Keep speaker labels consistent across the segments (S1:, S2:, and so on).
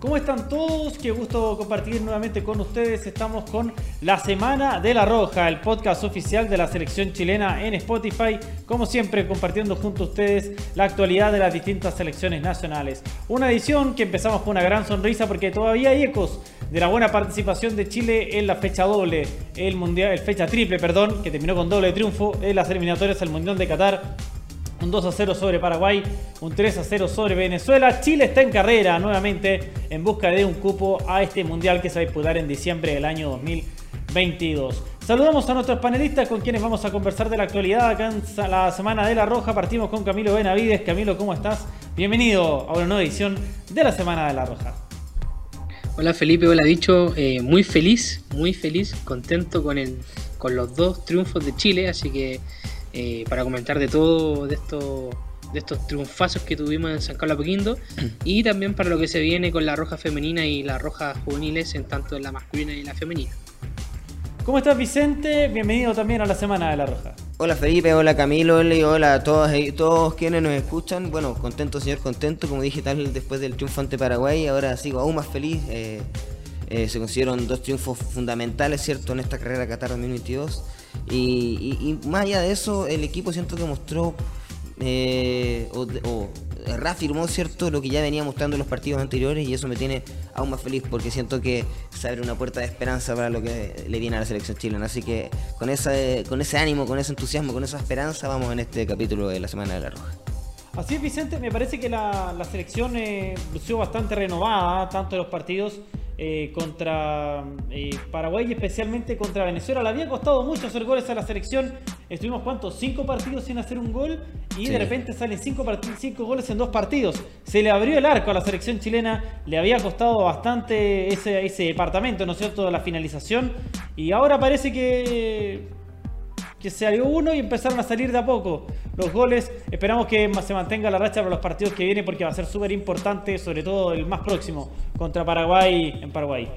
S1: ¿Cómo están todos? Qué gusto compartir nuevamente con ustedes. Estamos con la Semana de la Roja, el podcast oficial de la selección chilena en Spotify. Como siempre, compartiendo junto a ustedes la actualidad de las distintas selecciones nacionales. Una edición que empezamos con una gran sonrisa porque todavía hay ecos de la buena participación de Chile en la fecha doble, el mundial, el fecha triple, perdón, que terminó con doble triunfo en las eliminatorias al Mundial de Qatar un 2 a 0 sobre Paraguay, un 3 a 0 sobre Venezuela. Chile está en carrera nuevamente en busca de un cupo a este mundial que se va a disputar en diciembre del año 2022. Saludamos a nuestros panelistas con quienes vamos a conversar de la actualidad acá en la Semana de la Roja. Partimos con Camilo Benavides. Camilo, ¿cómo estás? Bienvenido a una nueva edición de la Semana de la Roja.
S2: Hola Felipe, hola dicho, eh, muy feliz, muy feliz, contento con, el, con los dos triunfos de Chile, así que eh, para comentar de todo de estos de estos triunfazos que tuvimos en San Carlos Apoquindo y también para lo que se viene con la roja femenina y la roja juveniles en tanto en la masculina y la femenina.
S1: ¿Cómo estás Vicente? Bienvenido también a la Semana de la Roja.
S3: Hola Felipe, hola Camilo, hola a todos, todos quienes nos escuchan. Bueno, contento señor, contento, como dije tal después del triunfo ante Paraguay, ahora sigo aún más feliz. Eh, eh, se consiguieron dos triunfos fundamentales, ¿cierto?, en esta carrera Qatar 2022. Y, más allá de eso, el equipo siento que mostró eh, o, reafirmó cierto lo que ya venía mostrando en los partidos anteriores y eso me tiene aún más feliz porque siento que se abre una puerta de esperanza para lo que le viene a la selección chilena. Así que con, esa, con ese ánimo, con ese entusiasmo, con esa esperanza vamos en este capítulo de la Semana de la Roja.
S1: Así es, Vicente, me parece que la, selección eh, lució bastante renovada, tanto en los partidos eh, contra eh, Paraguay y especialmente contra Venezuela. Le había costado mucho hacer goles a la selección. Estuvimos, ¿cuántos? Cinco partidos sin hacer un gol y de repente salen cinco, cinco goles en dos partidos. Se le abrió el arco a la selección chilena. Le había costado bastante ese, ese departamento, ¿no es cierto?, la finalización. Y ahora parece que que salió uno y empezaron a salir de a poco los goles. Esperamos que se mantenga la racha para los partidos que vienen porque va a ser súper importante, sobre todo el más próximo, contra Paraguay en Paraguay.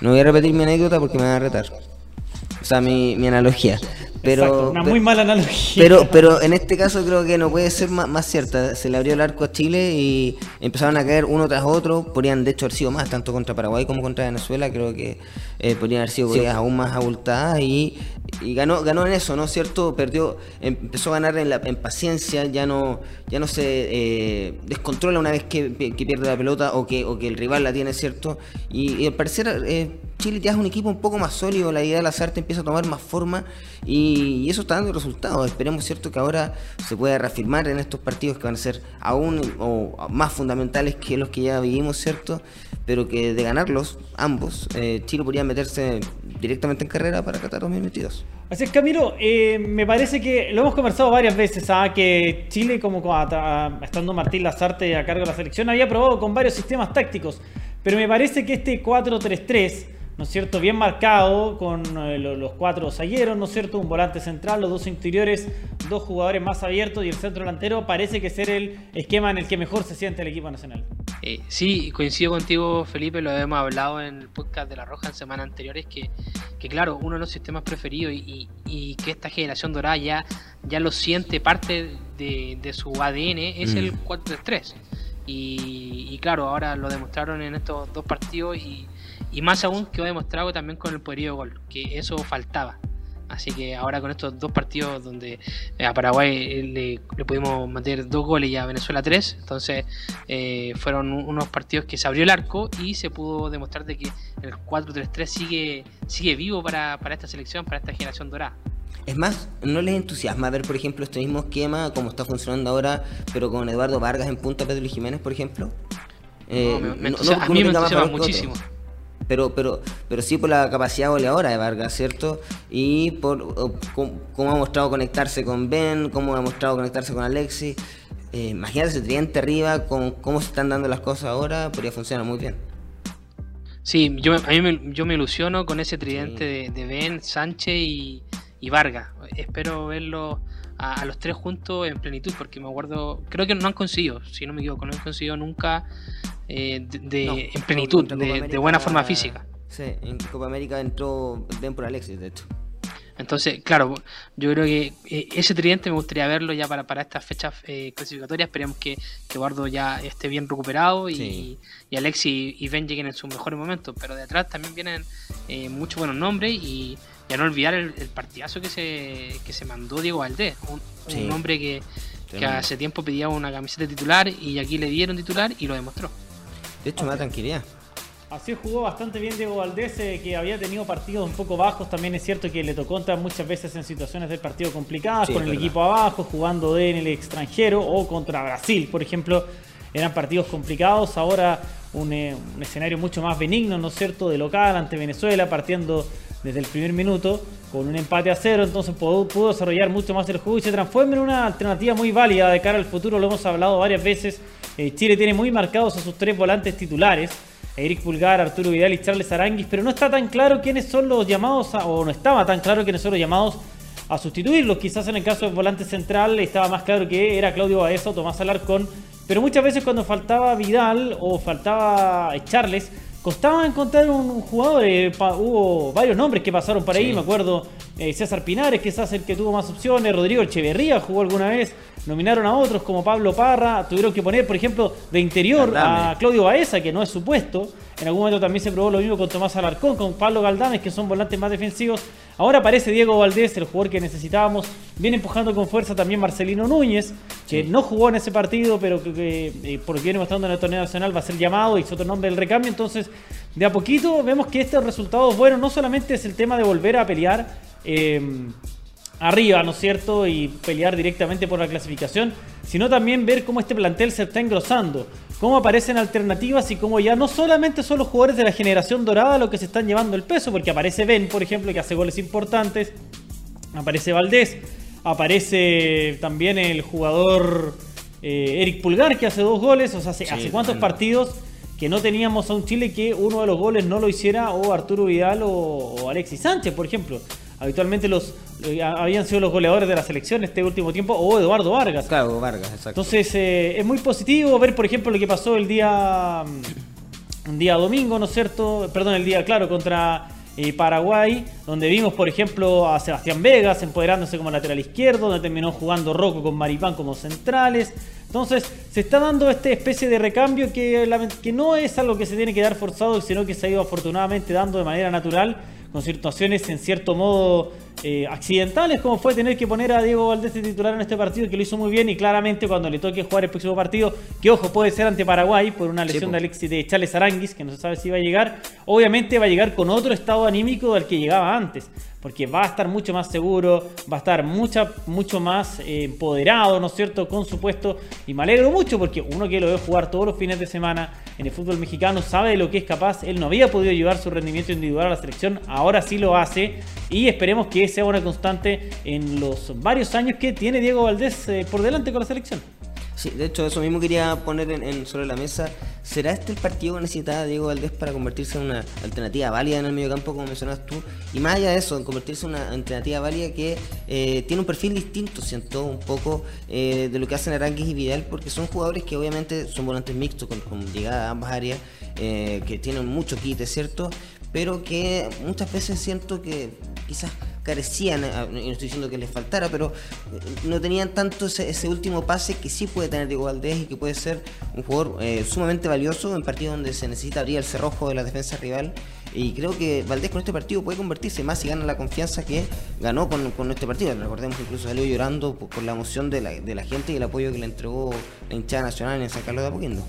S3: No voy a repetir mi anécdota porque me van a retar. O sea, mi, mi analogía. Pero,
S1: una muy mala analogía.
S3: Pero, pero en este caso creo que no puede ser más, cierta. Se le abrió el arco a Chile y empezaron a caer uno tras otro. Podrían de hecho haber sido más, tanto contra Paraguay como contra Venezuela. Creo que eh, podrían haber sido aún más abultadas y, y, ganó, ganó en eso, ¿no es cierto? Perdió, empezó a ganar en, la, en paciencia, ya no, ya no se eh, descontrola una vez que, pierde la pelota o que, o que el rival la tiene, ¿cierto? Y, al parecer eh, Chile ya es un equipo un poco más sólido, la idea de la Sarte empieza a tomar más forma y, eso está dando resultados. Esperemos cierto que ahora se pueda reafirmar en estos partidos que van a ser aún o más fundamentales que los que ya vivimos, ¿cierto? Pero que de ganarlos, ambos, eh, Chile podría meterse directamente en carrera para Qatar 2022.
S1: Así es, Camilo, eh, me parece que lo hemos conversado varias veces, ¿ah? que Chile, como estando Martín Lazarte a cargo de la selección, había probado con varios sistemas tácticos, pero me parece que este 4-3-3 ¿no es cierto? Bien marcado con eh, los cuatro zagueros, ¿no es cierto? Un volante central, los dos interiores, dos jugadores más abiertos y el centro delantero parece que ser el esquema en el que mejor se siente el equipo nacional.
S2: Eh, sí, coincido contigo, Felipe, lo hemos hablado en el podcast de La Roja en semanas anteriores, que, que claro, uno de los sistemas preferidos y, que esta generación dorada ya, ya lo siente parte de, su ADN es el 4-3-3. Mm. Y, y claro, ahora lo demostraron en estos dos partidos y y más aún que ha demostrado también con el poderío de gol, que eso faltaba. Así que ahora con estos dos partidos donde eh, a Paraguay le, pudimos meter dos goles y a Venezuela tres, entonces eh, fueron unos partidos que se abrió el arco y se pudo demostrar de que el 4-3-3 sigue, sigue vivo para, esta selección, para esta generación dorada.
S3: Es más, ¿no les entusiasma ver, por ejemplo, este mismo esquema como está funcionando ahora, pero con Eduardo Vargas en punta, Pedro y Jiménez, por ejemplo?
S2: Eh, a mí me entusiasma muchísimo
S3: pero, pero, pero sí por la capacidad goleadora de Vargas, ¿cierto? Y por cómo ha mostrado conectarse con Ben, cómo ha mostrado conectarse con Alexis. Eh, imagínate ese tridente arriba, con cómo se están dando las cosas ahora, podría funcionar muy bien.
S2: Sí, yo, a mí me, yo me ilusiono con ese tridente de, Ben, Sánchez y, Vargas. Espero verlo a, los tres juntos en plenitud, porque me acuerdo, creo que no han conseguido, si no me equivoco, no han conseguido nunca eh, de, en plenitud, de, buena forma física.
S3: Sí, en Copa América entró Ben por Alexis, de hecho.
S2: Entonces, claro, yo creo que eh, ese tridente me gustaría verlo ya para, para estas fechas eh, clasificatorias. Esperemos que, que Eduardo ya esté bien recuperado y, y Alexi y Ben lleguen en sus mejores momentos. Pero de atrás también vienen eh, muchos buenos nombres y, ya no olvidar el, partidazo que se, que se mandó Diego Valdés, un, hombre que, que hace tiempo pedía una camiseta titular y aquí le dieron titular y lo demostró.
S3: De hecho, me da tranquilidad.
S1: Así jugó bastante bien Diego Valdés, eh, que había tenido partidos un poco bajos. También es cierto que le tocó entrar muchas veces en situaciones del partido complicadas, con el equipo abajo, jugando en el extranjero o contra Brasil, por ejemplo. Eran partidos complicados. Ahora un, eh, un escenario mucho más benigno, ¿no es cierto?, de local ante Venezuela, partiendo desde el primer minuto con un empate a cero. Entonces pudo, pudo desarrollar mucho más el juego y se transforma en una alternativa muy válida de cara al futuro. Lo hemos hablado varias veces. Eh, Chile tiene muy marcados a sus tres volantes titulares. Eric Pulgar, Arturo Vidal y Charles Aranguis, pero no está tan claro quiénes son los llamados, o no estaba tan claro quiénes son los llamados a sustituirlos. Quizás en el caso del volante central estaba más claro que era Claudio Baeza o Tomás Alarcón, pero muchas veces cuando faltaba Vidal o faltaba Charles, costaba encontrar un jugador. Eh, hubo varios nombres que pasaron por ahí, me acuerdo eh, César Pinares, quizás el que tuvo más opciones, Rodrigo Echeverría jugó alguna vez, nominaron a otros como Pablo Parra, tuvieron que poner, por ejemplo, de interior a Claudio Baeza, que no es supuesto. En algún momento también se probó lo mismo con Tomás Alarcón, con Pablo Galdames, que son volantes más defensivos. Ahora aparece Diego Valdés, el jugador que necesitábamos. Viene empujando con fuerza también Marcelino Núñez, que no jugó en ese partido, pero que, eh, por lo que viene mostrando en el torneo nacional va a ser llamado y es otro nombre del recambio. Entonces, de a poquito vemos que estos resultados buenos no solamente es el tema de volver a pelear Em, arriba, ¿no es cierto? Y pelear directamente por la clasificación, sino también ver cómo este plantel se está engrosando, cómo aparecen alternativas y cómo ya no solamente son los jugadores de la generación dorada los que se están llevando el peso, porque aparece Ben, por ejemplo, que hace goles importantes, aparece Valdés, aparece también el jugador eh, Eric Pulgar, que hace dos goles, o sea, hace, hace cuántos partidos que no teníamos a un Chile que uno de los goles no lo hiciera o Arturo Vidal o Alexis Sánchez, por ejemplo habitualmente los eh, habían sido los goleadores de la selección este último tiempo, o Eduardo Vargas.
S3: Claro, Vargas, exacto.
S1: Entonces eh, es muy positivo ver, por ejemplo, lo que pasó el día, un día domingo, ¿no es cierto? Perdón, el día, claro, contra eh, Paraguay, donde vimos, por ejemplo, a Sebastián Vegas empoderándose como lateral izquierdo, donde terminó jugando Rocco con Maripán como centrales. Entonces, se está dando esta especie de recambio que, que no es algo que se tiene que dar forzado, sino que se ha ido afortunadamente dando de manera natural con situaciones en cierto modo eh, accidentales, como fue tener que poner a Diego Valdés de titular en este partido, que lo hizo muy bien y claramente cuando le toque jugar el próximo partido, que ojo, puede ser ante Paraguay por una lesión de, Alexis, de Charles Aranguis, que no se sabe si va a llegar, obviamente va a llegar con otro estado anímico del que llegaba antes porque va a estar mucho más seguro, va a estar mucha, mucho más eh, empoderado, ¿no es cierto?, con su puesto. Y me alegro mucho porque uno que lo ve jugar todos los fines de semana en el fútbol mexicano sabe de lo que es capaz. Él no había podido llevar su rendimiento individual a la selección, ahora sí lo hace. Y esperemos que sea una constante en los varios años que tiene Diego Valdés eh, por delante con la selección.
S3: Sí, de hecho, eso mismo quería poner en, sobre la mesa. ¿Será este el partido que necesitaba Diego Valdés para convertirse en una alternativa válida en el mediocampo, como mencionas tú? Y más allá de eso, en convertirse en una alternativa válida que eh, tiene un perfil distinto, siento, un poco eh, de lo que hacen Aranguis y Vidal, porque son jugadores que obviamente son volantes mixtos, con, con llegada a ambas áreas, que tienen mucho quite, ¿cierto? Pero que muchas veces siento que quizás carecían, eh, y no estoy diciendo que les faltara, pero eh, no tenían tanto ese, último pase que sí puede tener Diego Valdés y que puede ser un jugador eh, sumamente valioso en partidos donde se necesita abrir el cerrojo de la defensa rival. Y creo que Valdés con este partido puede convertirse más y gana la confianza que ganó con, con este partido. Recordemos que incluso salió llorando por, la emoción de la, de la, gente y el apoyo que le entregó la hinchada nacional en San Carlos de Apoquindo.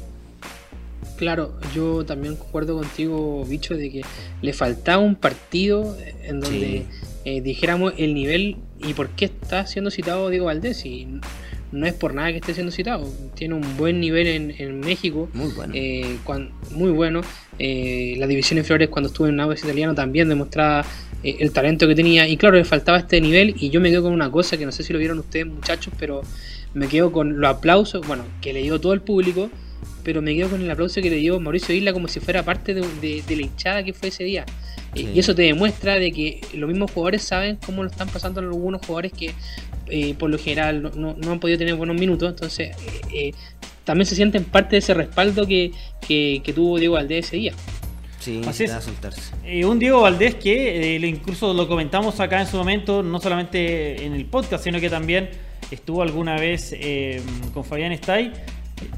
S2: Claro, yo también concuerdo contigo, bicho, de que le faltaba un partido en donde eh, dijéramos el nivel y por qué está siendo citado Diego Valdés. Y no es por nada que esté siendo citado. Tiene un buen nivel en, México.
S3: Muy bueno.
S2: Eh, muy bueno. Eh, la división de Flores cuando estuvo en Nápoles italiano también demostraba el talento que tenía. Y claro, le faltaba este nivel. Y yo me quedo con una cosa que no sé si lo vieron ustedes, muchachos, pero me quedo con los aplausos, bueno, que le dio todo el público. Pero me quedo con el aplauso que le dio Mauricio Isla como si fuera parte de, de la hinchada que fue ese día. Y eso te demuestra de que los mismos jugadores saben cómo lo están pasando algunos jugadores que eh, por lo general no, han podido tener buenos minutos. Entonces eh, eh, también se sienten parte de ese respaldo que, tuvo Diego Valdés ese día.
S3: Sí, Así es. soltarse.
S1: Eh, un Diego Valdés que eh, incluso lo comentamos acá en su momento, no solamente en el podcast, sino que también estuvo alguna vez eh, con Fabián Stay.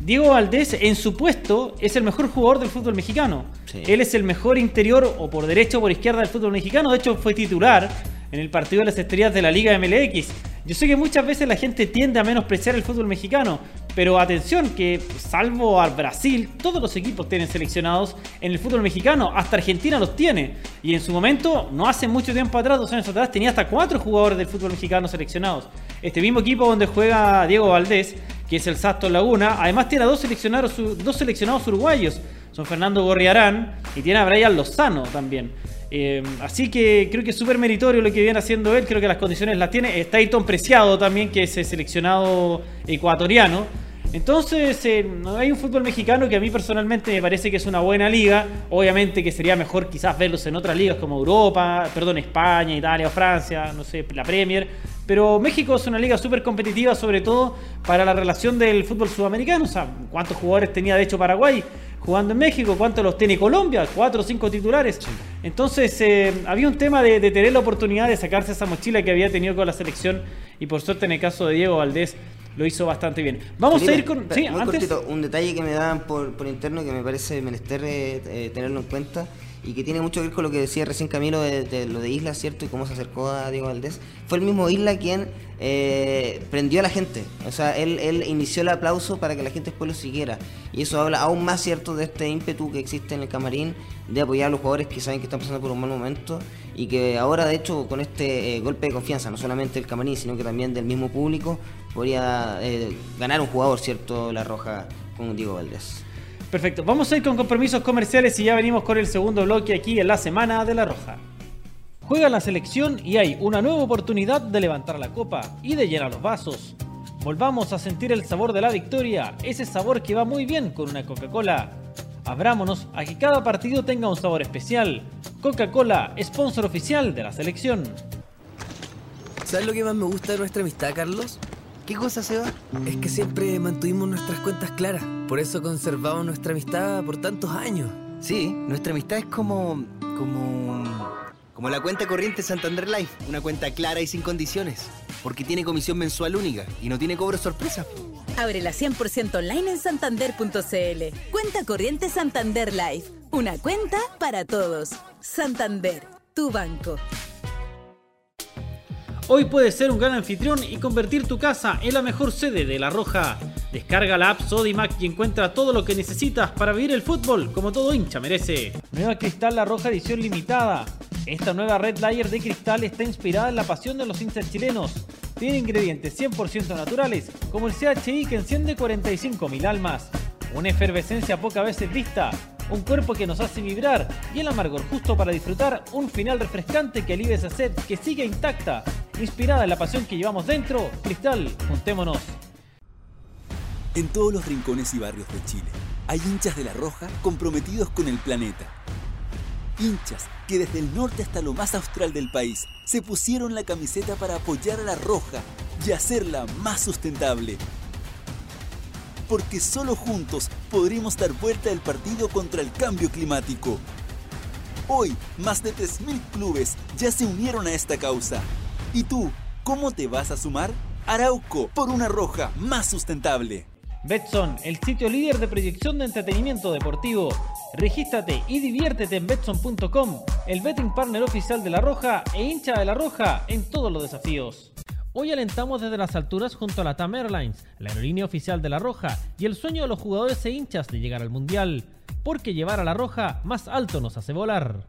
S1: Diego Valdés en su puesto es el mejor jugador del fútbol mexicano. Él es el mejor interior o por derecha o por izquierda del fútbol mexicano. De hecho fue titular en el partido de las estrellas de la Liga MLX. Yo sé que muchas veces la gente tiende a menospreciar el fútbol mexicano, pero atención que salvo al Brasil, todos los equipos tienen seleccionados en el fútbol mexicano, hasta Argentina los tiene. Y en su momento, no hace mucho tiempo atrás, dos años atrás, tenía hasta cuatro jugadores del fútbol mexicano seleccionados. Este mismo equipo donde juega Diego Valdés, que es el Sasto Laguna, además tiene a dos seleccionados, dos seleccionados uruguayos, son Fernando Gorriarán y tiene a Brian Lozano también. Eh, así que creo que es súper meritorio lo que viene haciendo él, creo que las condiciones las tiene. Está Ayrton Preciado también, que es seleccionado ecuatoriano. Entonces, eh, hay un fútbol mexicano que a mí personalmente me parece que es una buena liga. Obviamente que sería mejor quizás verlos en otras ligas como Europa, perdón, España, Italia o Francia, no sé, la Premier. Pero México es una liga súper competitiva, sobre todo para la relación del fútbol sudamericano. O sea, ¿cuántos jugadores tenía de hecho Paraguay? Jugando en México, ¿cuántos los tiene Colombia? Cuatro o cinco titulares. Entonces eh, había un tema de, tener la oportunidad de sacarse esa mochila que había tenido con la selección y por suerte en el caso de Diego Valdés lo hizo bastante bien. Vamos a ir con...
S3: Sí, antes... un detalle que me daban por, por interno que me parece menester eh, tenerlo en cuenta y que tiene mucho que ver con lo que decía recién Camilo de, lo de Isla, ¿cierto? Y cómo se acercó a Diego Valdés. Fue el mismo Isla quien eh, prendió a la gente. O sea, él, él, inició el aplauso para que la gente después lo siguiera. Y eso habla aún más, ¿cierto?, de este ímpetu que existe en el camarín de apoyar a los jugadores que saben que están pasando por un mal momento y que ahora, de hecho, con este eh, golpe de confianza, no solamente del camarín, sino que también del mismo público, podría eh, ganar un jugador, ¿cierto?, La Roja con Diego Valdés.
S1: Perfecto, vamos a ir con compromisos comerciales y ya venimos con el segundo bloque aquí en la Semana de la Roja. Juega la selección y hay una nueva oportunidad de levantar la copa y de llenar los vasos. Volvamos a sentir el sabor de la victoria, ese sabor que va muy bien con una Coca-Cola. Abrámonos a que cada partido tenga un sabor especial. Coca-Cola, sponsor oficial de la selección.
S4: ¿Sabes lo que más me gusta de nuestra amistad, Carlos?
S3: ¿Qué cosa, Seba?
S4: Es que siempre mantuvimos nuestras cuentas claras. Por eso conservamos nuestra amistad por tantos años.
S3: Sí, nuestra amistad es como. como. como la cuenta corriente Santander Life. Una cuenta clara y sin condiciones. Porque tiene comisión mensual única y no tiene cobro sorpresa.
S5: Ábrela 100% online en santander.cl. Cuenta corriente Santander Life. Una cuenta para todos. Santander, tu banco.
S1: Hoy puedes ser un gran anfitrión y convertir tu casa en la mejor sede de La Roja. Descarga la app Sodimac y encuentra todo lo que necesitas para vivir el fútbol como todo hincha merece. Nueva Cristal La Roja edición limitada. Esta nueva Red Layer de cristal está inspirada en la pasión de los hinchas chilenos. Tiene ingredientes 100% naturales, como el CHI que enciende 45.000 almas. Una efervescencia pocas veces vista un cuerpo que nos hace vibrar y el amargor justo para disfrutar un final refrescante que alivia esa sed que sigue intacta. Inspirada en la pasión que llevamos dentro, Cristal, juntémonos.
S6: En todos los rincones y barrios de Chile hay hinchas de la Roja comprometidos con el planeta. Hinchas que desde el norte hasta lo más austral del país se pusieron la camiseta para apoyar a la Roja y hacerla más sustentable porque solo juntos podremos dar vuelta al partido contra el cambio climático. Hoy, más de 3.000 clubes ya se unieron a esta causa. ¿Y tú, cómo te vas a sumar? Arauco, por una roja más sustentable.
S1: Betson, el sitio líder de proyección de entretenimiento deportivo. Regístrate y diviértete en Betson.com, el betting partner oficial de La Roja e hincha de La Roja en todos los desafíos. Hoy alentamos desde las alturas junto a la TAM Airlines, la aerolínea oficial de La Roja, y el sueño de los jugadores e hinchas de llegar al Mundial, porque llevar a La Roja más alto nos hace volar.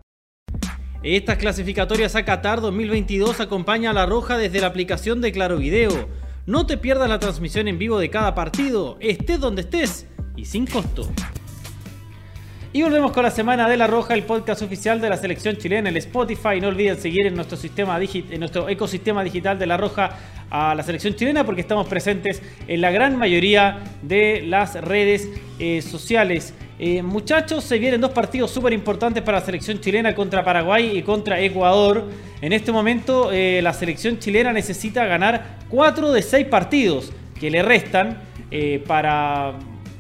S1: Estas clasificatorias a Qatar 2022 acompaña a La Roja desde la aplicación de Claro Video. No te pierdas la transmisión en vivo de cada partido, estés donde estés y sin costo. Y volvemos con la Semana de la Roja, el podcast oficial de la selección chilena, el Spotify. No olviden seguir en nuestro, sistema en nuestro ecosistema digital de la Roja a la selección chilena porque estamos presentes en la gran mayoría de las redes eh, sociales. Eh, muchachos, se vienen dos partidos súper importantes para la selección chilena contra Paraguay y contra Ecuador. En este momento eh, la selección chilena necesita ganar 4 de 6 partidos que le restan para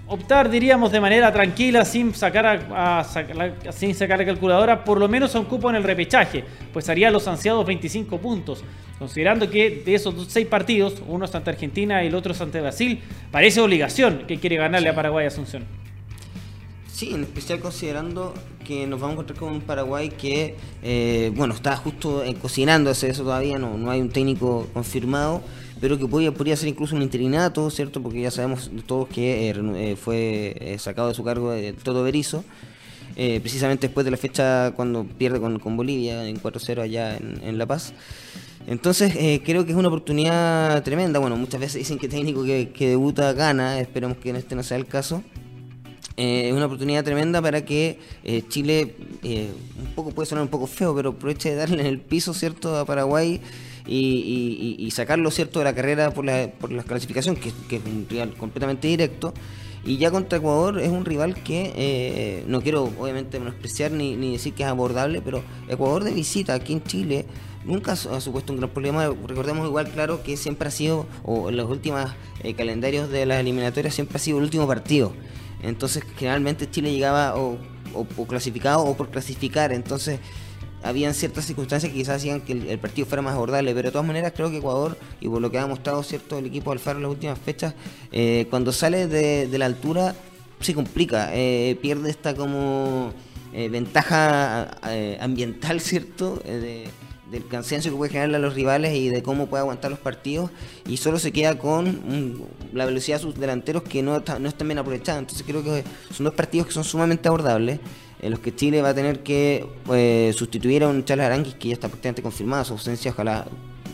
S1: optar, diríamos, de manera tranquila, sin sacar, a, la, sin sacar la calculadora, por lo menos a un cupo en el repechaje, pues haría los ansiados 25 puntos. Considerando que de esos seis partidos, uno es ante Argentina y el otro es ante Brasil, parece obligación que quiere ganarle a Paraguay Asunción.
S3: Sí, en especial considerando que nos vamos a encontrar con un Paraguay que, eh, bueno, está justo eh, cocinándose, eso todavía no, no hay un técnico confirmado pero que podría, podría ser incluso un interinato, ¿cierto? Porque ya sabemos todos que eh, eh, fue eh, sacado de su cargo el Toto Berizo, precisamente después de la fecha cuando pierde con, Bolivia en 4-0 allá en, La Paz. Entonces creo que es una oportunidad tremenda. Bueno, muchas veces dicen que técnico que, debuta gana, esperemos que en este no sea el caso. es una oportunidad tremenda para que Chile, un poco puede sonar un poco feo, pero aproveche de darle en el piso, ¿cierto?, a Paraguay y, sacarlo cierto de la carrera por la, por la clasificación, que, es un rival completamente directo. Y ya contra Ecuador es un rival que eh, no quiero obviamente menospreciar ni, ni decir que es abordable, pero Ecuador de visita aquí en Chile nunca ha supuesto un gran problema. Recordemos igual, claro, que siempre ha sido, o en los últimos eh, calendarios de las eliminatorias, siempre ha sido el último partido. Entonces, generalmente Chile llegaba o, o clasificado o por clasificar. Entonces, habían ciertas circunstancias que quizás hacían que el, partido fuera más abordable, pero de todas maneras creo que Ecuador, y por lo que ha mostrado cierto el equipo Alfaro en las últimas fechas, eh, cuando sale de, la altura se complica, eh, pierde esta como eh, ventaja ambiental, ¿cierto? del cansancio que puede generarle a los rivales y de cómo puede aguantar los partidos y solo se queda con la velocidad de sus delanteros que no, no están bien aprovechados. Entonces creo que son dos partidos que son sumamente abordables en los que Chile va a tener que eh, sustituir a un Charles Aranguis que ya está prácticamente confirmada su ausencia, ojalá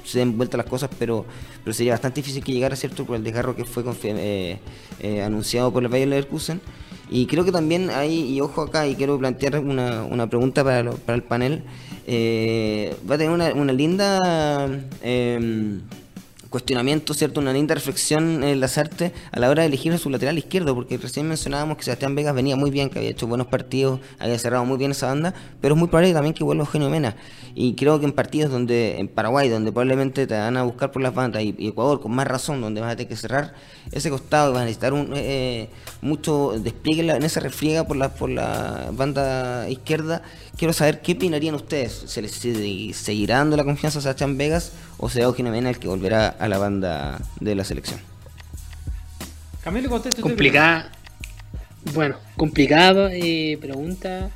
S3: se den vuelta las cosas, pero, pero sería bastante difícil que llegara, ¿cierto?, por el desgarro que fue eh, eh, anunciado por el Bayer Leverkusen. Y creo que también hay, y ojo acá, y quiero plantear una, una pregunta para, para el panel, va a tener una, una linda em, cuestionamiento, ¿cierto? Una linda reflexión en las artes a la hora de elegir a su lateral izquierdo, porque recién mencionábamos que Sebastián Vegas venía muy bien, que había hecho buenos partidos, había cerrado muy bien esa banda, pero es muy probable también que vuelva Eugenio Mena. Y creo que en partidos donde, en Paraguay, donde probablemente te van a buscar por las bandas, y, Ecuador con más razón, donde vas a tener que cerrar ese costado, vas a necesitar un, eh, mucho despliegue en esa refriega por la, por la banda izquierda, quiero saber qué opinarían ustedes. ¿Se les seguirá dando la confianza a Sebastián Vegas o será Eugenio Mena el que volverá a la banda de la selección?
S2: Camilo, Complicada. Bueno, complicado eh, pregunta,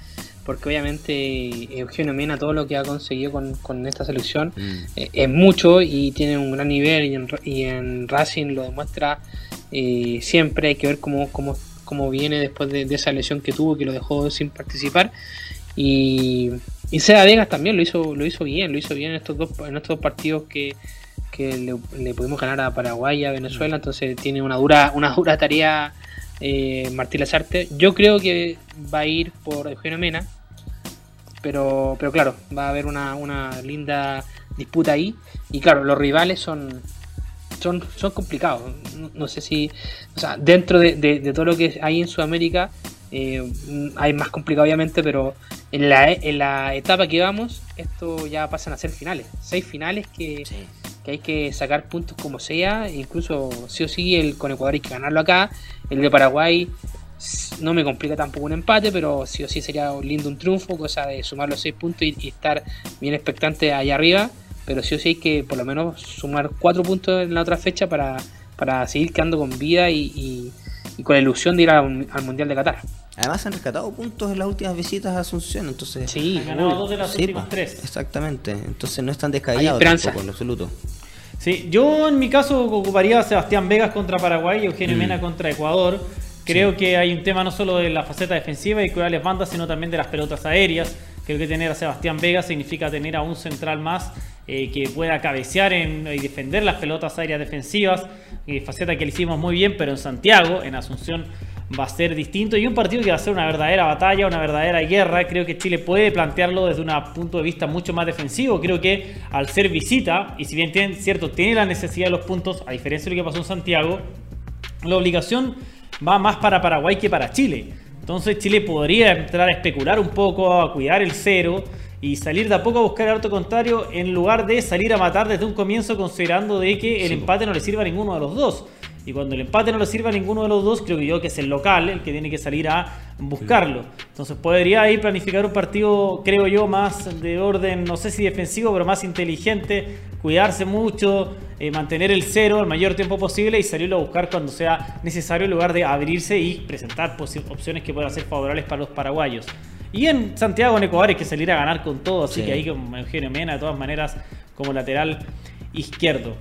S2: porque obviamente Eugenio Mena, todo lo que ha conseguido con, esta selección mm. eh, es mucho y tiene un gran nivel y en, y en Racing lo demuestra eh, siempre. Hay que ver cómo, cómo, cómo viene después de, esa lesión que tuvo, que lo dejó sin participar. Y, y Seda Vegas también lo hizo, lo hizo bien, lo hizo bien en estos dos, en estos dos partidos que, le, pudimos ganar a Paraguay a Venezuela, entonces tiene una dura, una dura tarea eh, Martín Lazarte. Yo creo que va a ir por Eugenio Mena, pero, pero claro, va a haber una, una linda disputa ahí. Y claro, los rivales son, son, son complicados. No, sé si, o sea, dentro de, de, todo lo que hay en Sudamérica, eh, hay más complicado obviamente, pero en la, en la etapa que vamos, esto ya pasan a ser finales. Seis finales que, que hay que sacar puntos como sea, incluso sí o sí el con Ecuador hay que ganarlo acá. El de Paraguay no me complica tampoco un empate, pero sí o sí sería lindo un triunfo, cosa de sumar los seis puntos y, estar bien expectante allá arriba. Pero sí o sí hay que por lo menos sumar cuatro puntos en la otra fecha para, para seguir quedando con vida y, con la ilusión de ir al Mundial de Qatar.
S3: Además han rescatado puntos en las últimas visitas a Asunción, entonces...
S1: Sí, han ganado dos de las últimas tres.
S3: Exactamente, entonces no están descabellados tampoco, en absoluto.
S1: Sí, yo en mi caso ocuparía a Sebastián Vegas contra Paraguay y Eugenio mm. Mena contra Ecuador. Creo que hay un tema no solo de la faceta defensiva y cuidar las bandas, sino también de las pelotas aéreas. Creo que tener a Sebastián Vegas significa tener a un central más eh, que pueda cabecear en, y defender las pelotas aéreas defensivas. Eh, faceta que le hicimos muy bien, pero en Santiago, en Asunción va a ser distinto y un partido que va a ser una verdadera batalla, una verdadera guerra. Creo que Chile puede plantearlo desde un punto de vista mucho más defensivo. Creo que al ser visita, y si bien tiene, cierto, tiene la necesidad de los puntos, a diferencia de lo que pasó en Santiago, la obligación va más para Paraguay que para Chile. Entonces Chile podría entrar a especular un poco, a cuidar el cero y salir de a poco a buscar el auto contrario en lugar de salir a matar desde un comienzo considerando de que el empate no le sirva a ninguno de los dos. Y cuando el empate no le sirve a ninguno de los dos, creo que yo que es el local el que tiene que salir a buscarlo. Entonces podría ahí planificar un partido, creo yo, más de orden, no sé si defensivo, pero más inteligente, cuidarse mucho, eh, mantener el cero el mayor tiempo posible y salirlo a buscar cuando sea necesario en lugar de abrirse y presentar opciones que puedan ser favorables para los paraguayos. Y en Santiago, en Ecuador, hay que salir a ganar con todo, así que ahí con Eugenio Mena, de todas maneras, como lateral izquierdo.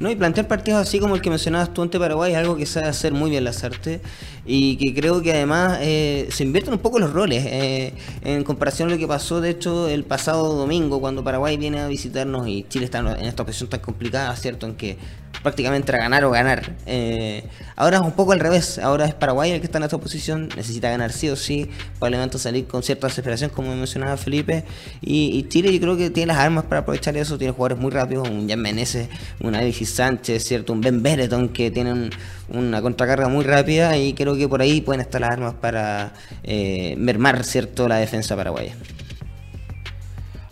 S3: No, y plantear partidos así como el que mencionabas tú ante Paraguay es algo que sabe hacer muy bien las artes y que creo que además eh, se invierten un poco los roles eh, en comparación a lo que pasó de hecho el pasado domingo cuando Paraguay viene a visitarnos y Chile está en esta ocasión tan complicada, ¿cierto? En que prácticamente era ganar o ganar. Eh, ahora es un poco al revés. Ahora es Paraguay el que está en esta posición. Necesita ganar sí o sí. Probablemente salir con cierta desesperación, como mencionaba Felipe. Y, Chile, yo creo que tiene las armas para aprovechar eso. Tiene jugadores muy rápidos. Un Jan Meneses, un Alexis Sánchez, ¿cierto? Un Ben Bereton que tienen una contracarga muy rápida. Y creo que por ahí pueden estar las armas para eh, mermar, ¿cierto? La defensa paraguaya.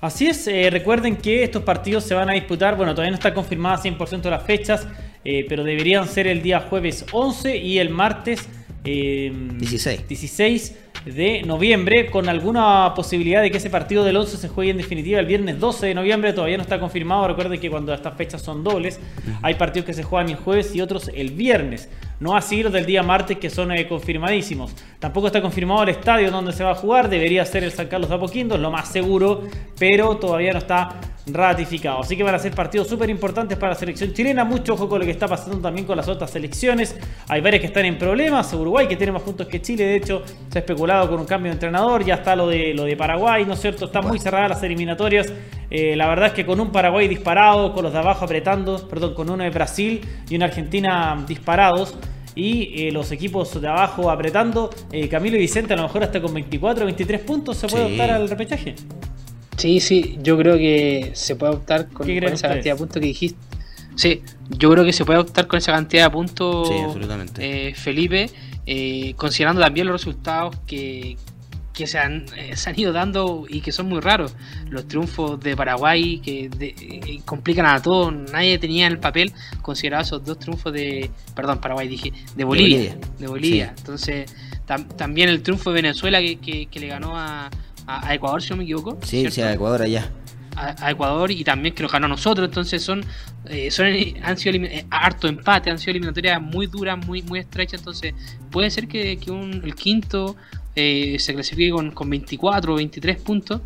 S1: Así es, eh, recuerden que estos partidos se van a disputar, bueno, todavía no está confirmada 100% las fechas, eh, pero deberían ser el día jueves 11 y el martes 16. Eh, 16 de noviembre, con alguna posibilidad de que ese partido del 11 se juegue en definitiva el viernes 12 de noviembre, todavía no está confirmado, recuerden que cuando estas fechas son dobles, hay partidos que se juegan el jueves y otros el viernes. No así los del día martes que son eh, confirmadísimos. Tampoco está confirmado el estadio donde se va a jugar. Debería ser el San Carlos de Apoquindo, lo más seguro, pero todavía no está ratificado. Así que van a ser partidos súper importantes para la selección chilena. Mucho ojo con lo que está pasando también con las otras selecciones. Hay varias que están en problemas. Uruguay, que tiene más puntos que Chile. De hecho, se ha especulado con un cambio de entrenador. Ya está lo de, lo de Paraguay, ¿no es cierto? Están muy cerradas las eliminatorias. Eh, la verdad es que con un Paraguay disparado, con los de abajo apretando, perdón, con uno de Brasil y una Argentina disparados y eh, los equipos de abajo apretando. Eh, Camilo y Vicente a lo mejor hasta con 24 o 23 puntos se puede optar al repechaje.
S2: Sí, sí, yo creo que se puede optar con, esa cantidad de puntos que dijiste. Sí, yo creo que se puede optar con esa cantidad de puntos, sí, Felipe, considerando también los resultados que, que se han, eh, se han ido dando y que son muy raros. Los triunfos de Paraguay que eh, complican a todos. Nadie tenía en el papel considerado esos dos triunfos de. Perdón, Paraguay dije. De Bolivia. De Bolivia. Entonces, también el triunfo de Venezuela que, le ganó a, Ecuador, si no me equivoco.
S3: Sí, sí, a Ecuador allá.
S2: A, Ecuador y también que nos ganó a nosotros. Entonces son, eh, son han sido harto empate, han sido eliminatorias muy duras, muy, muy estrechas. Entonces puede ser que, que un, el quinto eh, se clasifique con, 24 o 23 puntos.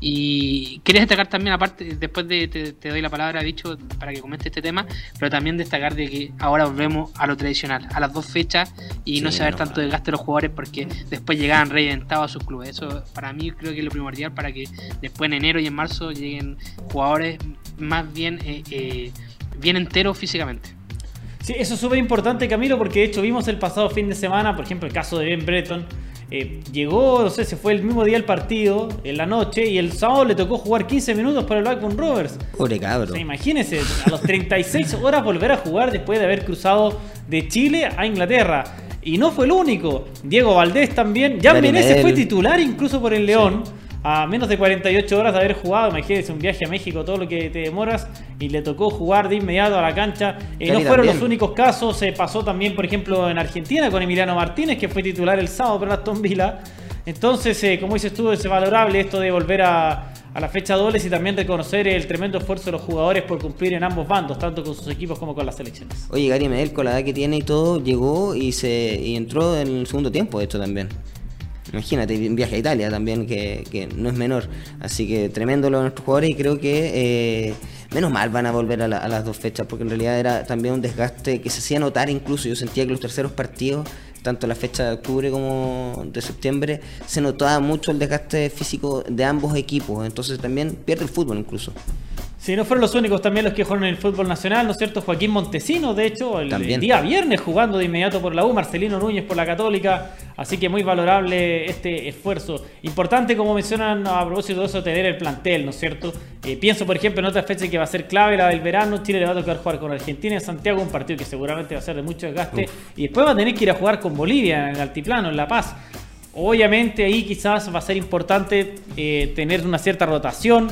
S2: Y quería destacar también, aparte, después de te, doy la palabra, dicho, para que comente este tema, pero también destacar de que ahora volvemos a lo tradicional, a las dos fechas y no se va a ver tanto desgaste de los jugadores porque después llegaban reinventados a sus clubes. Eso para mí creo que es lo primordial para que después en enero y en marzo lleguen jugadores más bien, eh, eh, bien enteros físicamente.
S1: Sí, eso es súper importante, Camilo, porque de hecho vimos el pasado fin de semana, por ejemplo, el caso de Ben Breton eh, llegó, no sé, se fue el mismo día el partido, en la noche, y el sábado le tocó jugar 15 minutos para el Blackburn Rovers.
S3: Pobre cabrón.
S1: imagínense, a los 36 horas volver a jugar después de haber cruzado de Chile a Inglaterra. Y no fue el único. Diego Valdés también. Ya Menezes fue titular incluso por el León a menos de 48 horas de haber jugado, imagínense un viaje a México, todo lo que te demoras, y le tocó jugar de inmediato a la cancha. Eh, no fueron los únicos casos, se pasó también, por ejemplo, en Argentina con Emiliano Martínez, que fue titular el sábado para Aston Villa. Entonces, eh, como dices tú, es valorable esto de volver a, la fecha dobles y también reconocer el tremendo esfuerzo de los jugadores por cumplir en ambos bandos, tanto con sus equipos como con las selecciones.
S3: Oye, Gary Medel, con la edad que tiene y todo, llegó y se y entró en el segundo tiempo, esto también. Imagínate, un viaje a Italia también, que, no es menor. Así que tremendo lo de nuestros jugadores y creo que eh, menos mal van a volver a, las dos fechas, porque en realidad era también un desgaste que se hacía notar incluso. Yo sentía que los terceros partidos, tanto la fecha de octubre como de septiembre, se notaba mucho el desgaste físico de ambos equipos. Entonces también pierde el fútbol incluso.
S1: Sí, no fueron los únicos también los que jugaron en el fútbol nacional, ¿no es cierto? Joaquín Montesino, de hecho, el, día viernes jugando de inmediato por la U, Marcelino Núñez por la Católica, así que muy valorable este esfuerzo. Importante, como mencionan a propósito de eso, tener el plantel, ¿no es cierto? Eh, pienso, por ejemplo, en otra fecha que va a ser clave, la del verano, Chile le va a tocar jugar con Argentina y Santiago, un partido que seguramente va a ser de mucho desgaste, y después va a tener que ir a jugar con Bolivia en el Altiplano, en La Paz. Obviamente ahí quizás va a ser importante eh, tener una cierta rotación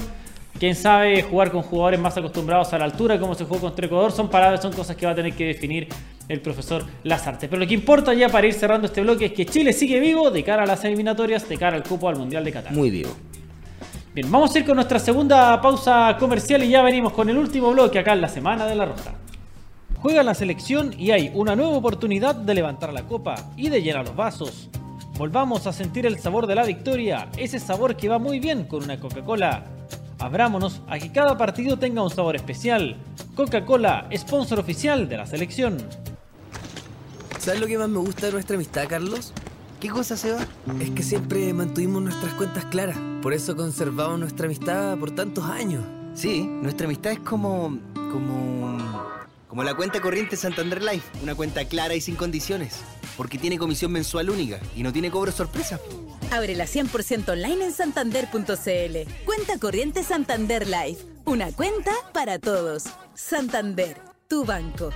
S1: quién sabe jugar con jugadores más acostumbrados a la altura, como se jugó contra Ecuador, son paradas, son cosas que va a tener que definir el profesor Lazarte. Pero lo que importa ya para ir cerrando este bloque es que Chile sigue vivo de cara a las eliminatorias, de cara al cupo al Mundial de Qatar.
S3: Muy vivo.
S1: Bien, vamos a ir con nuestra segunda pausa comercial y ya venimos con el último bloque acá en la Semana de la Roja. Juega la selección y hay una nueva oportunidad de levantar la copa y de llenar los vasos. Volvamos a sentir el sabor de la victoria, ese sabor que va muy bien con una Coca-Cola. Abrámonos a que cada partido tenga un sabor especial. Coca-Cola, sponsor oficial de la selección.
S4: ¿Sabes lo que más me gusta de nuestra amistad, Carlos?
S3: ¿Qué cosa, Seba?
S4: Es que siempre mantuvimos nuestras cuentas claras. Por eso conservamos nuestra amistad por tantos años.
S7: Sí, nuestra amistad es como. como. Como la cuenta corriente Santander Life. Una cuenta clara y sin condiciones. Porque tiene comisión mensual única y no tiene cobro sorpresa.
S5: Ábrela 100% online en santander.cl. Cuenta corriente Santander Life. Una cuenta para todos. Santander, tu banco.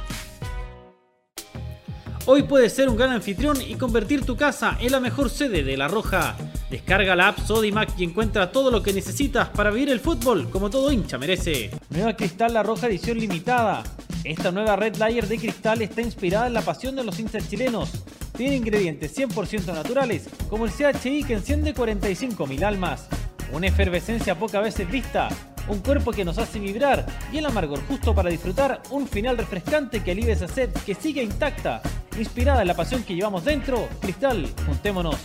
S1: Hoy puedes ser un gran anfitrión y convertir tu casa en la mejor sede de La Roja. Descarga la app Sodimac y encuentra todo lo que necesitas para vivir el fútbol como todo hincha merece. Nueva Cristal La Roja edición limitada. Esta nueva Red Layer de cristal está inspirada en la pasión de los hinchas chilenos. Tiene ingredientes 100% naturales, como el CHI que enciende 45.000 almas. Una efervescencia pocas veces vista, un cuerpo que nos hace vibrar y el amargor justo para disfrutar un final refrescante que alivia esa sed que sigue intacta. Inspirada en la pasión que llevamos dentro, Cristal, juntémonos.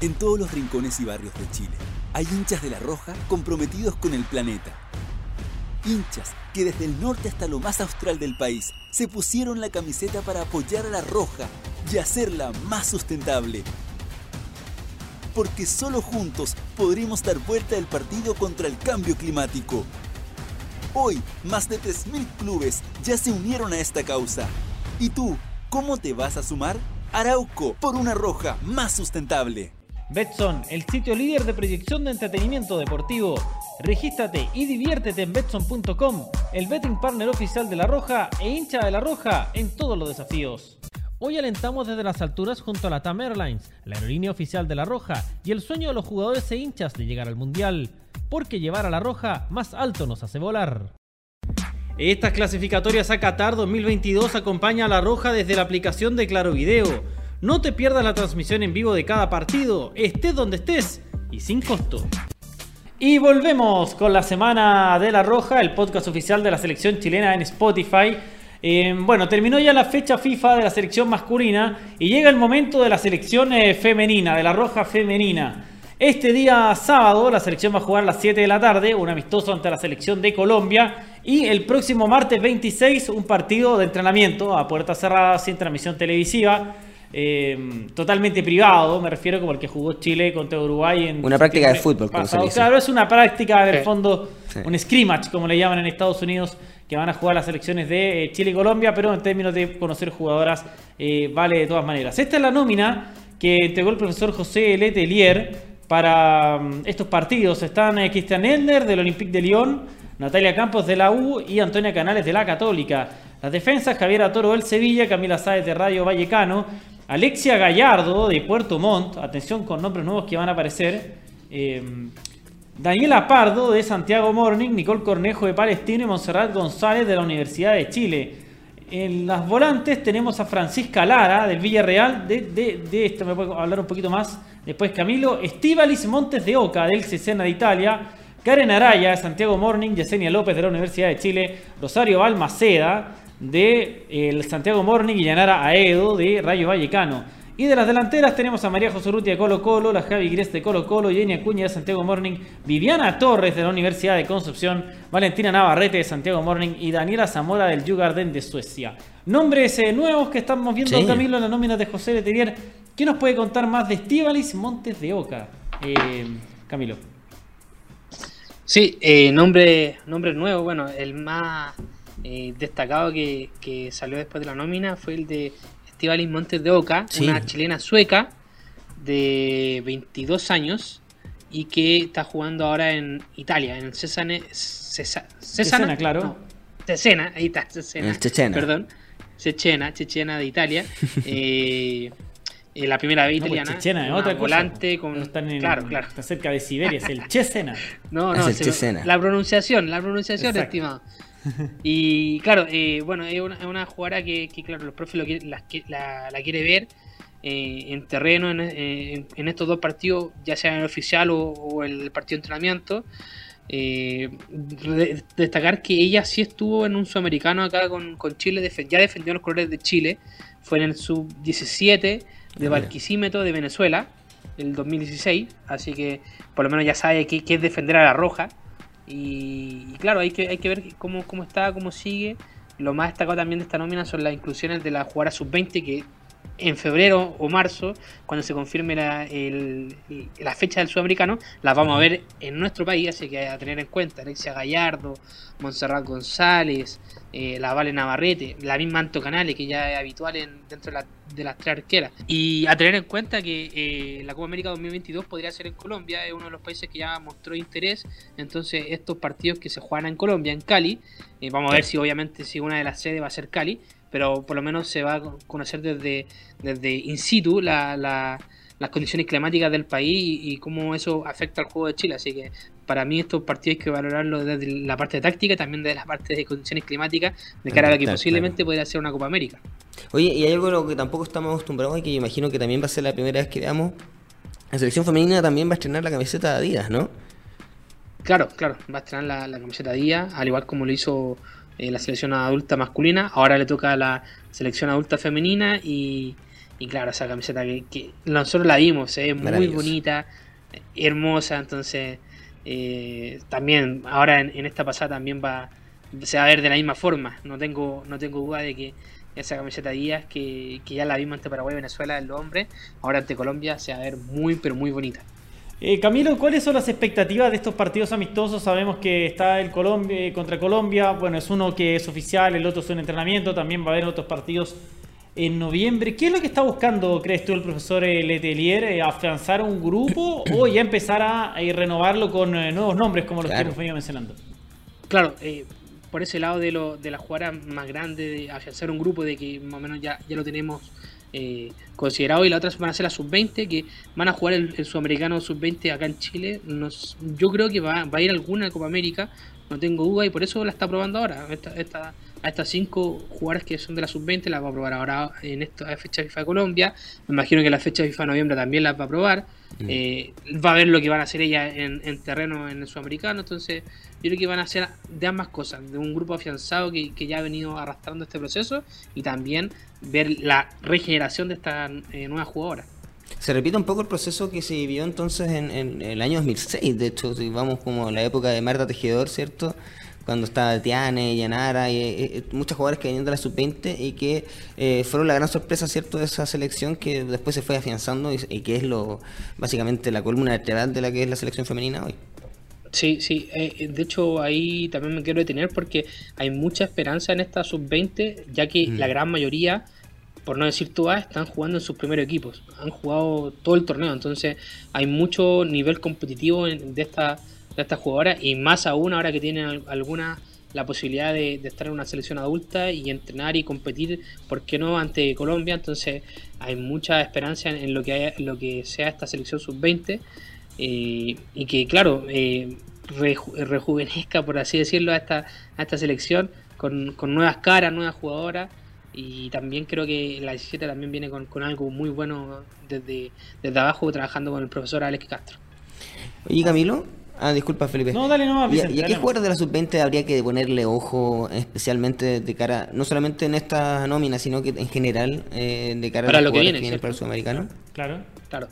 S6: En todos los rincones y barrios de Chile hay hinchas de la Roja comprometidos con el planeta. Hinchas que desde el norte hasta lo más austral del país se pusieron la camiseta para apoyar a la Roja y hacerla más sustentable. Porque solo juntos podremos dar vuelta al partido contra el cambio climático. Hoy, más de 3.000 clubes ya se unieron a esta causa. ¿Y tú, cómo te vas a sumar? Arauco, por una roja más sustentable.
S1: Betson, el sitio líder de proyección de entretenimiento deportivo. Regístrate y diviértete en Betson.com, el betting partner oficial de La Roja e hincha de La Roja en todos los desafíos. Hoy alentamos desde las alturas junto a la TAM Airlines, la aerolínea oficial de La Roja y el sueño de los jugadores e hinchas de llegar al Mundial. Porque llevar a La Roja más alto nos hace volar. Estas clasificatorias a Qatar 2022 acompaña a La Roja desde la aplicación de Claro Video. No te pierdas la transmisión en vivo de cada partido, estés donde estés y sin costo. Y volvemos con la Semana de la Roja, el podcast oficial de la selección chilena en Spotify. Eh, bueno, terminó ya la fecha FIFA de la selección masculina y llega el momento de la selección eh, femenina, de la Roja femenina. Este día sábado la selección va a jugar a las 7 de la tarde, un amistoso ante la selección de Colombia. Y el próximo martes 26 un partido de entrenamiento a puerta cerrada sin transmisión televisiva. Eh, totalmente privado, me refiero como el que jugó Chile contra Uruguay en
S3: Una práctica de fútbol, como se
S1: pasado.
S3: dice.
S1: Claro, es una práctica del
S2: Sí.
S1: fondo,
S3: Sí.
S1: un scrimmage, como le llaman en Estados Unidos, que van a jugar las selecciones de eh, Chile y Colombia, pero en términos de conocer jugadoras, eh, vale de todas maneras. Esta es la nómina que entregó el profesor José Letelier para mm, estos partidos. Están eh, Cristian Elner del Olympique de Lyon, Natalia Campos de la U y Antonia Canales de la Católica. Las defensas, Javier Toro del Sevilla, Camila Sáez de Rayo Vallecano, Alexia Gallardo de Puerto Montt, atención con nombres nuevos que van a aparecer. eh, Daniela Pardo de Santiago Morning, Nicole Cornejo de Palestino. Y Monserrat González de la Universidad de Chile. En las volantes tenemos a Francisca Lara del Villarreal, de, de, esto me puedo hablar un poquito más. Después Camilo, Estivalis Montes de Oca del Cesena de Italia, Karen Araya de Santiago Morning, Yesenia López de la Universidad de Chile, Rosario Balmaceda de el Santiago Morning y Yanara Aedo de Rayo Vallecano. Y de las delanteras tenemos a María José Urrutia de Colo Colo, la Javi Gres de Colo Colo, Jenny Acuña de Santiago Morning, Viviana Torres de la Universidad de Concepción, Valentina Navarrete de Santiago Morning y Daniela Zamora del Djurgården de Suecia. Nombres eh, nuevos que estamos viendo,
S3: Sí.
S1: Camilo, en la nómina de José Letelier. ¿Qué nos puede contar más de Estíbalis Montes de Oca? Eh, Camilo.
S2: Sí, eh, nombre, nombre nuevo, bueno, el más eh, destacado que, que salió después de la nómina fue el de Estivalis Montes de Oca,
S3: Sí.
S2: una chilena sueca de 22 años y que está jugando ahora en Italia, en el Cesane, Cesa- Cesana,
S1: Cesena, claro.
S2: No, Cesena, ahí está, Cesena.
S3: El Cesena.
S2: Perdón, Chechena de Italia. eh, eh, la primera vez
S1: No, pues
S2: italiana.
S1: Chechena es
S2: una
S1: otra cosa.
S2: volante con.
S1: No están en-
S2: claro, claro.
S1: Está cerca de Siberia, es el Chesena.
S2: No,
S3: Es
S2: no,
S3: el
S2: se-
S3: Cesena.
S2: la pronunciación, la pronunciación,
S1: Exacto.
S2: estimado. Y claro, eh, bueno, es una, una jugadora que, que, claro, los profes lo la, la, la quiere ver eh, en terreno en, en- en estos dos partidos, ya sea en el oficial o, o el partido de entrenamiento. Eh, re- destacar que ella sí estuvo en un sudamericano acá con, con Chile, ya defendió los colores de Chile, fue en el sub-17 de
S3: mira.
S2: Barquisimeto de Venezuela, el 2016, así que por lo menos ya sabe qué, qué es defender a la roja. Y, claro, hay que, hay que ver cómo, cómo está, cómo sigue. Lo más destacado también de esta nómina son las inclusiones de la jugadora sub-20 que en febrero o marzo, cuando se confirme la, la fecha del sudamericano, las vamos a ver en nuestro país, así que a tener en cuenta. Alexia Gallardo, Montserrat González, eh, la Vale Navarrete, la misma Anto Canales, que ya es habitual en, dentro de, la- de las tres arqueras. Y a tener en cuenta que eh, la Copa América 2022 podría ser en Colombia, es uno de los países que ya mostró interés. Entonces, estos partidos que se juegan en Colombia, en Cali, eh, vamos a ver si obviamente si una de las sedes va a ser Cali, pero por lo menos se va a conocer desde, desde in situ la, la- las condiciones climáticas del país y, y cómo eso afecta al juego de Chile. Así que para mí estos partidos hay que valorarlo desde la parte táctica también desde la parte de condiciones climáticas de cara a lo que posiblemente podría ser una Copa América.
S3: Oye, y hay algo a lo que tampoco estamos acostumbrados y que yo imagino que también va a ser la primera vez que veamos. La selección femenina también va a estrenar la camiseta de Adidas, ¿no?
S2: Claro, claro, va a estrenar la, la camiseta día, al igual como lo hizo eh, la selección adulta masculina. Ahora le toca a la selección adulta femenina y, y claro, esa camiseta que, que nosotros la vimos, es muy bonita, hermosa, entonces eh, también ahora en, en esta pasada también va se va a ver de la misma forma. No tengo no tengo duda de que esa camiseta Díaz que, que ya la vimos ante Paraguay y Venezuela en los hombres, ahora ante Colombia se va a ver muy pero muy bonita.
S1: Eh, Camilo, ¿cuáles son las expectativas de estos partidos amistosos? Sabemos que está el Colombia eh, contra Colombia, bueno, es uno que es oficial, el otro es un entrenamiento, también va a haber otros partidos en noviembre. ¿Qué es lo que está buscando, crees tú, el profesor Letelier? Eh, ¿Afianzar un grupo o ya empezar a, renovarlo con eh, nuevos nombres como los que hemos venido mencionando?
S2: Claro, eh, por ese lado de, lo, de la jugada más grande, de afianzar un grupo, de que más o menos ya, ya lo tenemos eh, considerado, y la otra van a ser las sub-20, que van a jugar el, el sudamericano sub-20 acá en Chile. Nos, yo creo que va, va a ir alguna a Copa América, no tengo duda, y por eso la está probando ahora. Esta, esta- a estas cinco jugadoras que son de la sub-20 las va a probar ahora en esta fecha FIFA de Colombia. Me imagino que la fecha FIFA de noviembre también las va a probar. Eh, va a ver lo que van a hacer ellas en, en terreno en el sudamericano. Entonces, yo creo que van a hacer de ambas cosas: de un grupo afianzado que, que ya ha venido arrastrando este proceso y también ver la regeneración de estas eh, nuevas jugadoras.
S3: Se repite un poco el proceso que se vivió entonces en, en el año 2006, de hecho, si vamos como a la época de Marta Tejedor, ¿cierto? Cuando estaba Tiane, Yanara, y, eh, eh, muchas jugadoras que venían de la sub-20 y que eh, fueron la gran sorpresa, ¿cierto? De esa selección que después se fue afianzando y, y que es lo básicamente la columna vertebral de la que es la selección femenina hoy.
S2: Sí, sí. eh, de hecho, ahí también me quiero detener porque hay mucha esperanza en esta sub-20, ya que
S3: Mm.
S2: la gran mayoría, por no decir todas, están jugando en sus primeros equipos. Han jugado todo el torneo, entonces hay mucho nivel competitivo de esta de estas jugadoras y más aún ahora que tienen al- alguna la posibilidad de, estar en una selección adulta y entrenar y competir, ¿por qué no?, ante Colombia. Entonces hay mucha esperanza en, lo, que haya- lo que sea esta selección sub-20 eh, y que, claro, eh, reju- rejuvenezca, por así decirlo, a esta, a esta selección con, con nuevas caras, nuevas jugadoras. Y también creo que la 17 también viene con, con algo muy bueno desde, desde abajo, trabajando con el profesor Alex Castro.
S3: Oye, Camilo. Ah, disculpa, Felipe.
S1: No, dale nomás,
S3: ¿Y ¿Y a qué
S1: dale
S3: jugadores de la sub-20 habría que ponerle ojo especialmente de cara, no solamente en esta nómina, sino que en general, eh, de cara
S2: Para
S3: a
S2: lo
S3: los
S2: que
S3: jugadores
S2: viene,
S3: vienen
S2: ¿cierto?
S3: para el sudamericano?
S1: Claro.
S2: Claro.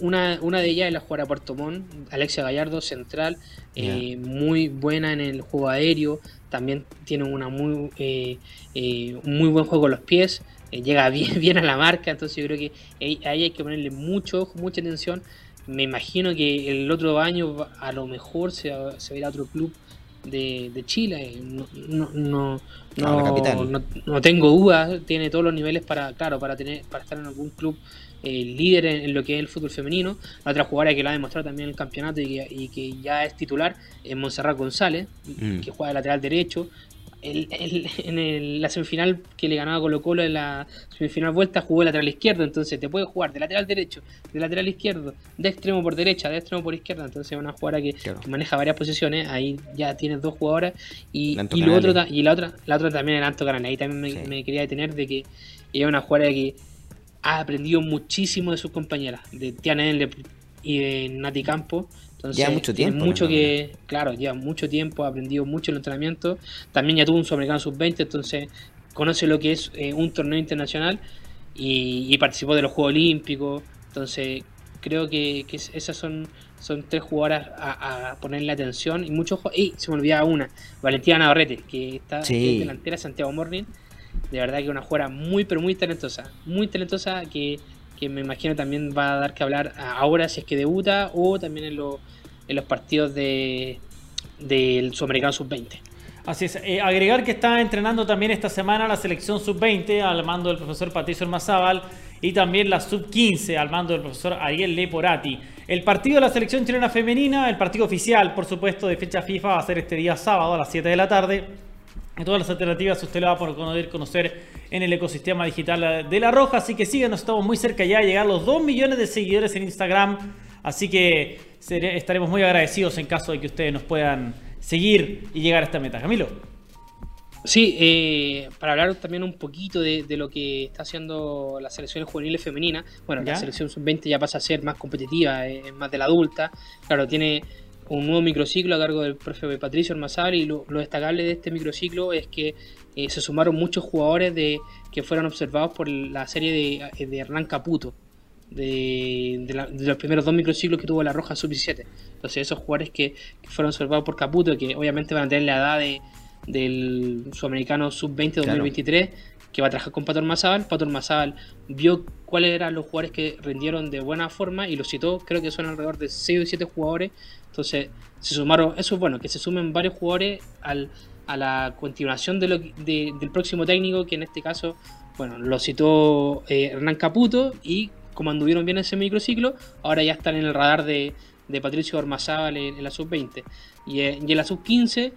S2: Ah, Una, una de ellas es la jugadora de Puerto Montt, Alexia Gallardo, central, eh, muy buena en el juego aéreo, también tiene una muy eh, eh, un muy buen juego con los pies, eh, llega bien, bien a la marca, entonces yo creo que ahí hay que ponerle mucho ojo, mucha atención. Me imagino que el otro año a lo mejor se, va- se va a ir a otro club de, de Chile, no, no, no, no-
S3: capital.
S2: no- no tengo dudas, tiene todos los niveles para, claro, para tener, para estar en algún club eh, líder en, en lo que es el fútbol femenino. La otra jugadora que lo ha demostrado también en el campeonato y que, y que ya es titular es Montserrat González,
S3: Mm.
S2: que juega de lateral derecho. en la semifinal que le ganaba Colo Colo en la semifinal vuelta jugó de lateral izquierdo, entonces te puede jugar de lateral derecho, de lateral izquierdo, de extremo por derecha, de extremo por izquierda, entonces es una jugadora que, maneja varias posiciones, ahí ya tienes dos jugadoras y, y lo otro y la otra, la otra también el Anto Canales, ahí también me, quería detener de que es una jugadora que ha aprendido muchísimo de sus compañeras, de Tiana y de Nati Campo
S3: entonces, mucho tiempo.
S2: Mucho que, claro, lleva mucho tiempo, ha aprendido mucho el entrenamiento. También ya tuvo un sudamericano sub-20, entonces conoce lo que es eh, un torneo internacional y, participó de los Juegos Olímpicos. Entonces, creo que, esas son, son tres jugadoras a, ponerle atención. Y muchos y se me olvidaba una, Valentina Navarrete, que está en delantera de Santiago Morning. De verdad que una jugadora muy, pero muy talentosa. Muy talentosa que que me imagino también va a dar que hablar ahora si es que debuta o también en, en los partidos de del Sudamericano Sub-20.
S1: Así es, eh, agregar que está entrenando también esta semana la selección Sub-20 al mando del profesor Patricio Mazábal y también la Sub-15 al mando del profesor Ariel Leporati. El partido de la selección chilena femenina, el partido oficial, por supuesto, de fecha FIFA va a ser este día sábado a las 7 de la tarde todas las alternativas usted lo va a poder conocer en el ecosistema digital de La Roja. Así que síganos, estamos muy cerca ya de llegar a los 2 millones de seguidores en Instagram. Así que estaremos muy agradecidos en caso de que ustedes nos puedan seguir y llegar a esta meta. Camilo.
S2: Sí, eh, para hablar también un poquito de, lo que está haciendo las selecciones juveniles femeninas. Bueno, la selección sub-20 ya pasa a ser más competitiva, es más de la adulta. Claro, tiene un nuevo microciclo a cargo del profe Patricio Armazal y lo, destacable de este microciclo es que eh, se sumaron muchos jugadores de, que fueron observados por la serie de, de Hernán Caputo, de, los primeros dos microciclos que tuvo la Roja Sub-17. Entonces esos jugadores que, fueron observados por Caputo, que obviamente van a tener la edad de, del sudamericano Sub-20 2023, que va a trabajar con Pator Mazábal. Pator Mazábal vio cuáles eran los jugadores que rindieron de buena forma y los citó, creo que son alrededor de 6 o 7 jugadores entonces, se sumaron, eso es bueno, que se sumen varios jugadores al, a la continuación del próximo técnico, que en este caso, bueno, lo citó eh, Hernán Caputo y como anduvieron bien ese microciclo, ahora ya están en el radar de, Patricio Ormazábal en, la sub-20. Y, eh, y, en la sub-15,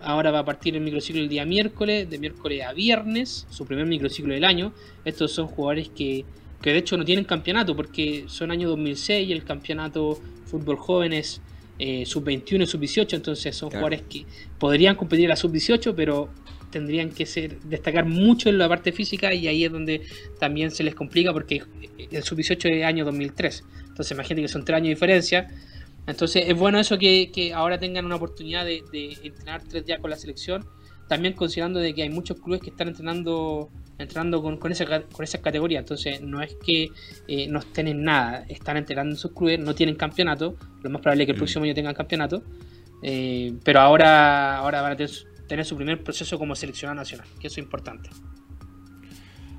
S2: ahora va a partir el microciclo el día miércoles, de miércoles a viernes, su primer microciclo del año. Estos son jugadores que, que de hecho no tienen campeonato, porque son año 2006 y el campeonato fútbol jóvenes eh, sub-21 y sub-18, entonces son jugadores que podrían competir a la sub-18, pero tendrían que ser destacar mucho en la parte física y ahí es donde también se les complica porque el sub-18 es año 2003, entonces imagínate que son tres años de diferencia. Entonces es bueno eso que, ahora tengan una oportunidad de, de entrenar tres días con la selección también considerando de que hay muchos clubes que están entrenando entrenando con, con, esa, con esa categoría. Entonces, no es que eh, no estén en nada, están entrenando en sus clubes, no tienen campeonato. Lo más probable es que el mm. próximo año tengan campeonato. Eh, pero ahora, ahora van a tener, tener, su primer proceso como seleccionado nacional, que eso es importante.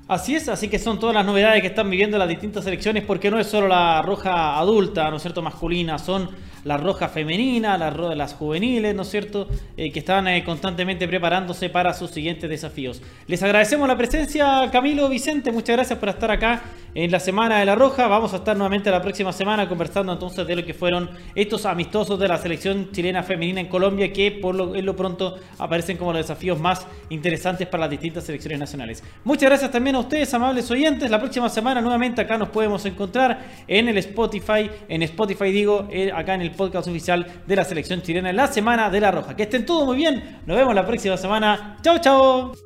S1: Así es, así que son todas las novedades que están viviendo las distintas selecciones, porque no es solo la roja adulta, ¿no es cierto?, masculina, son la roja femenina, las, las juveniles, ¿no es cierto?, eh, que están eh, constantemente preparándose para sus siguientes desafíos. Les agradecemos la presencia, Camilo Vicente, muchas gracias por estar acá en la Semana de la Roja. Vamos a estar nuevamente la próxima semana conversando entonces de lo que fueron estos amistosos de la selección chilena femenina en Colombia, que por lo, en lo pronto aparecen como los desafíos más interesantes para las distintas selecciones nacionales. Muchas gracias también a ustedes, amables oyentes. La próxima semana nuevamente acá nos podemos encontrar en el Spotify, en Spotify digo, eh, acá en el podcast oficial de la selección chilena en la Semana de la Roja. Que estén todos muy bien. Nos vemos la próxima semana. Chao, chao.